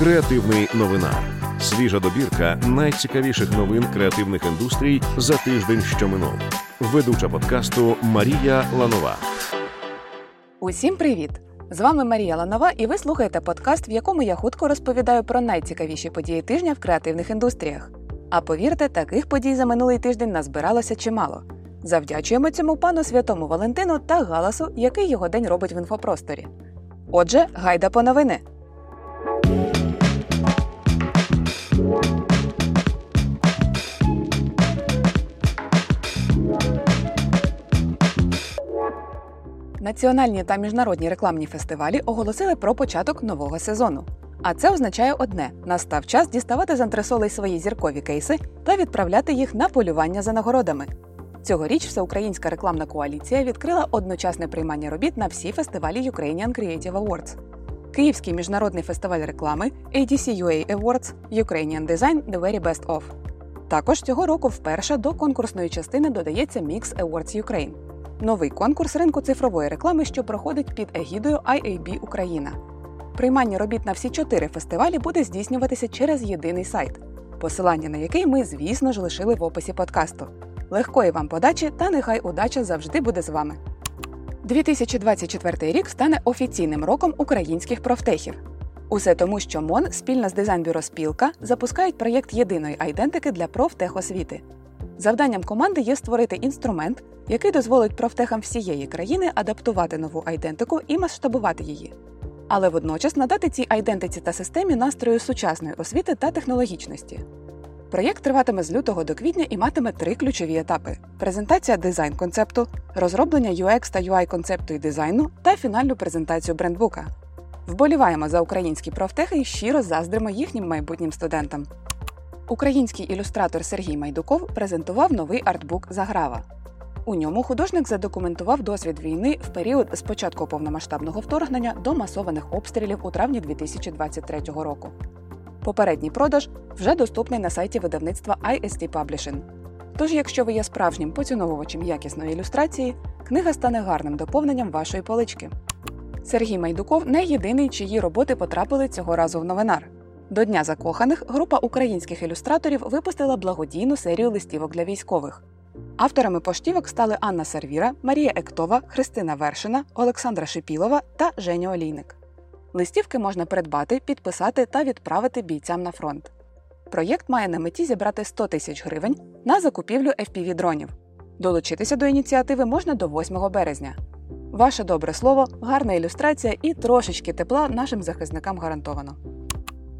Креативний новина. Свіжа добірка найцікавіших новин креативних індустрій за тиждень, що минув. Ведуча подкасту Марія Ланова. Усім привіт! З вами Марія Ланова, і ви слухаєте подкаст, в якому я хутко розповідаю про найцікавіші події тижня в креативних індустріях. А повірте, таких подій за минулий тиждень назбиралося чимало. Завдячуємо цьому пану святому Валентину та галасу, який його день робить в інфопросторі. Отже, гайда по новини. Національні та міжнародні рекламні фестивалі оголосили про початок нового сезону. А це означає одне: настав час діставати з антресолей свої зіркові кейси та відправляти їх на полювання за нагородами. Цьогоріч Всеукраїнська рекламна коаліція відкрила одночасне приймання робіт на всі фестивалі Ukrainian Creative Awards. Київський міжнародний фестиваль реклами ADC UA Awards Ukrainian Design The Very Best Of. Також цього року вперше до конкурсної частини додається Mix Awards Ukraine – новий конкурс ринку цифрової реклами, що проходить під егідою IAB Україна. Приймання робіт на всі чотири фестивалі буде здійснюватися через єдиний сайт, посилання на який ми, звісно ж, лишили в описі подкасту. Легкої вам подачі та нехай удача завжди буде з вами. 2024 рік стане офіційним роком українських профтехів. Усе тому, що МОН спільно з дизайн-бюро Спілка запускають проєкт єдиної айдентики для профтехосвіти. Завданням команди є створити інструмент, який дозволить профтехам всієї країни адаптувати нову айдентику і масштабувати її. Але водночас надати цій айдентиці та системі настрою сучасної освіти та технологічності. Проєкт триватиме з лютого до квітня і матиме три ключові етапи: презентація дизайн концепту, розроблення UX та UI концепту і дизайну та фінальну презентацію брендбука. Вболіваємо за українські профтехи і щиро заздримо їхнім майбутнім студентам. Український ілюстратор Сергій Майдуков презентував новий артбук Заграва. У ньому художник задокументував досвід війни в період з початку повномасштабного вторгнення до масованих обстрілів у травні 2023 року. Попередній продаж вже доступний на сайті видавництва IST Publishing. Тож, якщо ви є справжнім поціновувачем якісної ілюстрації, книга стане гарним доповненням вашої полички. Сергій Майдуков не єдиний, чиї роботи потрапили цього разу в новинар. До Дня закоханих група українських ілюстраторів випустила благодійну серію листівок для військових. Авторами поштівок стали Анна Сервіра, Марія Ектова, Христина Вершина, Олександра Шипілова та Женя Олійник. Листівки можна придбати, підписати та відправити бійцям на фронт. Проєкт має на меті зібрати 100 тисяч гривень на закупівлю fpv дронів. Долучитися до ініціативи можна до 8 березня. Ваше добре слово, гарна ілюстрація і трошечки тепла нашим захисникам гарантовано.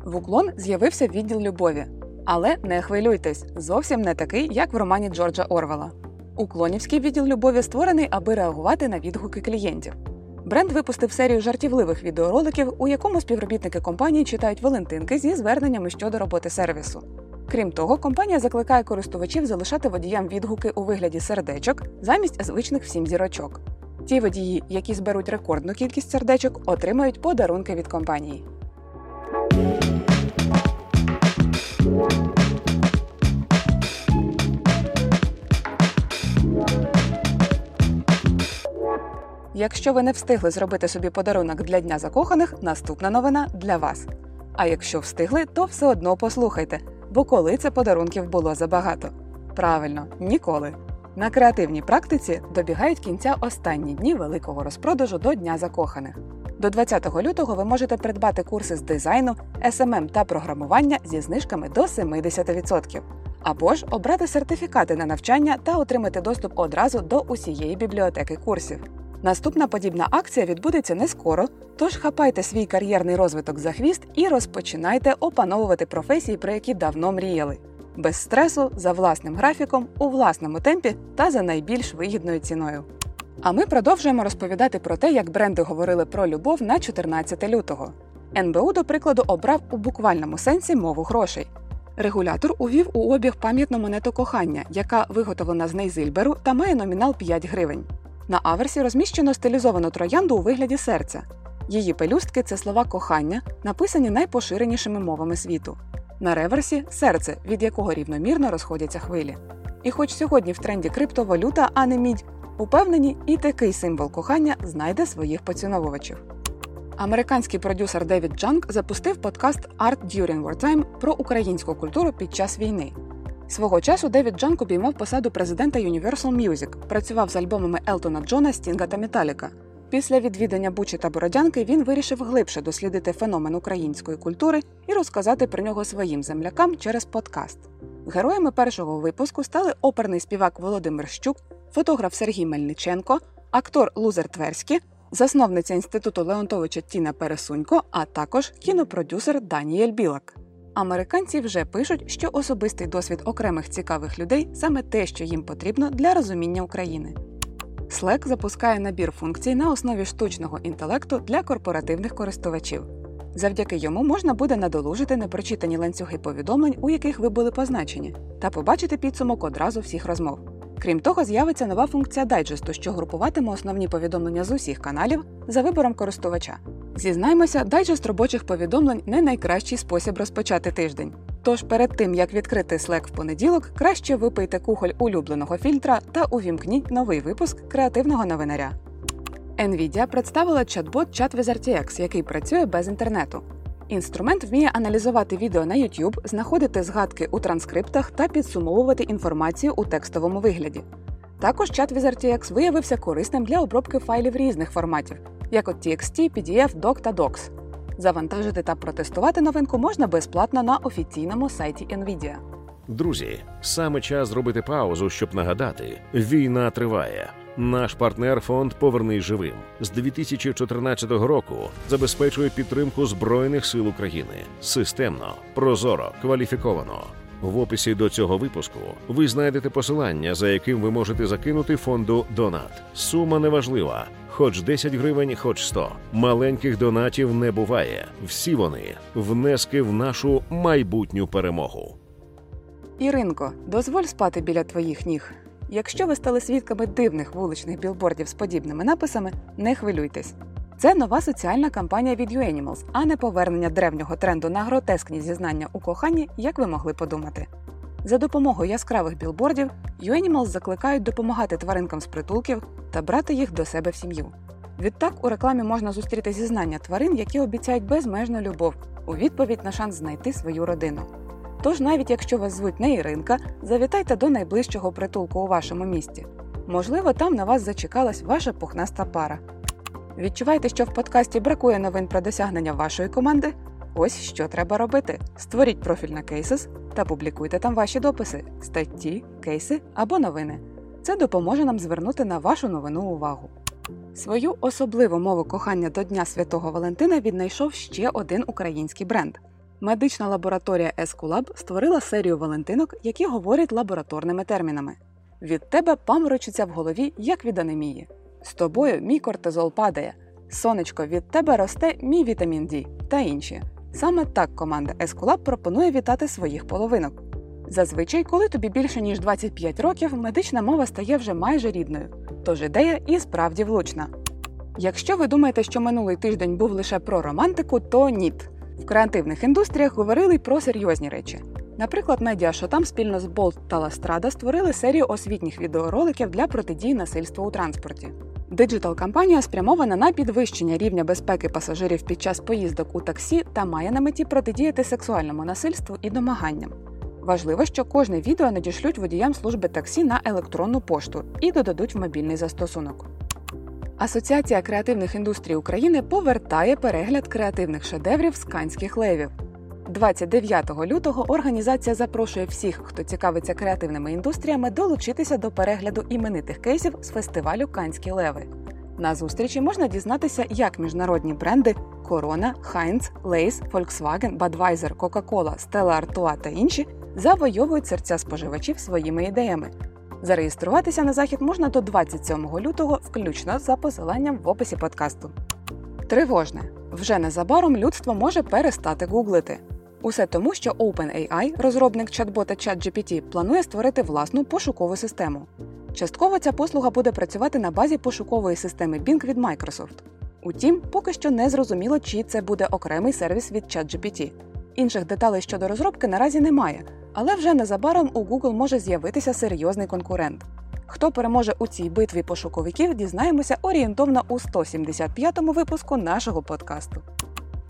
В уклон з'явився відділ любові. Але не хвилюйтесь, зовсім не такий, як в романі Джорджа Орвела. Уклонівський відділ любові створений, аби реагувати на відгуки клієнтів. Бренд випустив серію жартівливих відеороликів, у якому співробітники компанії читають Валентинки зі зверненнями щодо роботи сервісу. Крім того, компанія закликає користувачів залишати водіям відгуки у вигляді сердечок замість звичних всім зірочок. Ті водії, які зберуть рекордну кількість сердечок, отримають подарунки від компанії. Якщо ви не встигли зробити собі подарунок для Дня закоханих, наступна новина для вас. А якщо встигли, то все одно послухайте, бо коли це подарунків було забагато. Правильно, ніколи. На креативній практиці добігають кінця останні дні великого розпродажу до Дня закоханих. До 20 лютого ви можете придбати курси з дизайну, SMM та програмування зі знижками до 70%. Або ж обрати сертифікати на навчання та отримати доступ одразу до усієї бібліотеки курсів. Наступна подібна акція відбудеться не скоро, тож хапайте свій кар'єрний розвиток за хвіст і розпочинайте опановувати професії, про які давно мріяли. Без стресу, за власним графіком, у власному темпі та за найбільш вигідною ціною. А ми продовжуємо розповідати про те, як бренди говорили про любов на 14 лютого. НБУ, до прикладу, обрав у буквальному сенсі мову грошей. Регулятор увів у обіг пам'ятну монету кохання, яка виготовлена з нейзильберу та має номінал 5 гривень. На аверсі розміщено стилізовану троянду у вигляді серця. Її пелюстки це слова кохання, написані найпоширенішими мовами світу. На реверсі серце, від якого рівномірно розходяться хвилі. І хоч сьогодні в тренді криптовалюта, а не мідь, упевнені, і такий символ кохання знайде своїх поціновувачів. Американський продюсер Девід Джанк запустив подкаст Art During Wartime про українську культуру під час війни. Свого часу Девід Джанк обіймав посаду президента Universal Music, працював з альбомами Елтона Джона, Стінга та Металіка. Після відвідання Бучі та Бородянки він вирішив глибше дослідити феномен української культури і розказати про нього своїм землякам через подкаст. Героями першого випуску стали оперний співак Володимир Щук, фотограф Сергій Мельниченко, актор Лузер Тверський, засновниця інституту Леонтовича Тіна Пересунько, а також кінопродюсер Даніель Білак. Американці вже пишуть, що особистий досвід окремих цікавих людей саме те, що їм потрібно для розуміння України. Slack запускає набір функцій на основі штучного інтелекту для корпоративних користувачів. Завдяки йому можна буде надолужити непрочитані ланцюги повідомлень, у яких ви були позначені, та побачити підсумок одразу всіх розмов. Крім того, з'явиться нова функція дайджесту, що групуватиме основні повідомлення з усіх каналів за вибором користувача. Зізнаймося, дайджест робочих повідомлень не найкращий спосіб розпочати тиждень. Тож перед тим як відкрити Slack в понеділок, краще випийте кухоль улюбленого фільтра та увімкніть новий випуск креативного новинаря. NVIDIA представила чат-бот ChatWizardTX, який працює без інтернету. Інструмент вміє аналізувати відео на YouTube, знаходити згадки у транскриптах та підсумовувати інформацію у текстовому вигляді. Також ChatWizardTX виявився корисним для обробки файлів різних форматів, як от TXT, PDF, Doc та Docs. Завантажити та протестувати новинку можна безплатно на офіційному сайті NVIDIA. Друзі, саме час зробити паузу, щоб нагадати: війна триває. Наш партнер фонд Повернись живим з 2014 року забезпечує підтримку збройних сил України системно, прозоро, кваліфіковано. В описі до цього випуску ви знайдете посилання, за яким ви можете закинути фонду Донат. Сума неважлива, хоч 10 гривень, хоч 100. Маленьких донатів не буває. Всі вони внески в нашу майбутню перемогу. Іринко, дозволь спати біля твоїх ніг. Якщо ви стали свідками дивних вуличних білбордів з подібними написами, не хвилюйтесь. Це нова соціальна кампанія від UAnimals, а не повернення древнього тренду на гротескні зізнання у коханні, як ви могли подумати. За допомогою яскравих білбордів UAnimals закликають допомагати тваринкам з притулків та брати їх до себе в сім'ю. Відтак у рекламі можна зустріти зізнання тварин, які обіцяють безмежну любов у відповідь на шанс знайти свою родину. Тож, навіть якщо вас звуть не Іринка, завітайте до найближчого притулку у вашому місті. Можливо, там на вас зачекалась ваша пухнаста пара. Відчуваєте, що в подкасті бракує новин про досягнення вашої команди? Ось що треба робити: створіть профіль на Cases та публікуйте там ваші дописи, статті, кейси або новини. Це допоможе нам звернути на вашу новину увагу. Свою особливу мову кохання до Дня Святого Валентина віднайшов ще один український бренд. Медична лабораторія Ескулаб створила серію валентинок, які говорять лабораторними термінами. Від тебе паморочиться в голові, як від анемії. З тобою мій кортизол падає. Сонечко, від тебе росте мій вітамін Д та інші. Саме так команда Ескулаб пропонує вітати своїх половинок. Зазвичай, коли тобі більше ніж 25 років, медична мова стає вже майже рідною, тож ідея і справді влучна. Якщо ви думаєте, що минулий тиждень був лише про романтику, то ніт. В креативних індустріях говорили й про серйозні речі. Наприклад, медіа там спільно з Bolt та La Strada створили серію освітніх відеороликів для протидії насильству у транспорті. Digital кампанія спрямована на підвищення рівня безпеки пасажирів під час поїздок у таксі та має на меті протидіяти сексуальному насильству і домаганням. Важливо, що кожне відео надішлють водіям служби таксі на електронну пошту і додадуть в мобільний застосунок. Асоціація креативних індустрій України повертає перегляд креативних шедеврів з канських левів. 29 лютого організація запрошує всіх, хто цікавиться креативними індустріями, долучитися до перегляду іменитих кейсів з фестивалю Канські леви. На зустрічі можна дізнатися, як міжнародні бренди Corona, Heinz, Lay's, Volkswagen, Budweiser, Coca-Cola, Stella Artois та інші завойовують серця споживачів своїми ідеями. Зареєструватися на захід можна до 27 лютого, включно за посиланням в описі подкасту. Тривожне вже незабаром людство може перестати гуглити. Усе тому, що OpenAI, розробник чат-бота ChatGPT, планує створити власну пошукову систему. Частково ця послуга буде працювати на базі пошукової системи Bing від Microsoft. Утім, поки що не зрозуміло, чи це буде окремий сервіс від ChatGPT. Інших деталей щодо розробки наразі немає, але вже незабаром у Google може з'явитися серйозний конкурент. Хто переможе у цій битві пошуковиків, дізнаємося орієнтовно у 175-му випуску нашого подкасту.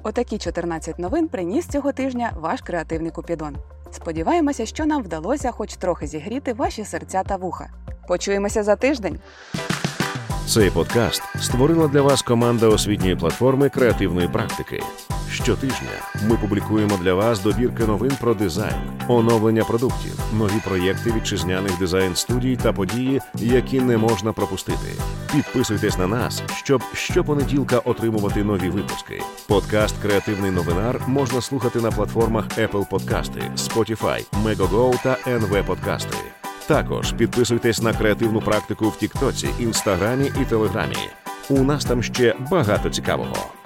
Отакі 14 новин приніс цього тижня ваш креативний купідон. Сподіваємося, що нам вдалося хоч трохи зігріти ваші серця та вуха. Почуємося за тиждень. Цей подкаст створила для вас команда освітньої платформи креативної практики. Щотижня ми публікуємо для вас добірки новин про дизайн, оновлення продуктів, нові проєкти вітчизняних дизайн студій та події, які не можна пропустити. Підписуйтесь на нас, щоб щопонеділка отримувати нові випуски. Подкаст Креативний новинар можна слухати на платформах Apple Podcasts, Spotify, Megogo та NV Подкасти. Також підписуйтесь на креативну практику в Тіктоці, Інстаграмі і Телеграмі. У нас там ще багато цікавого.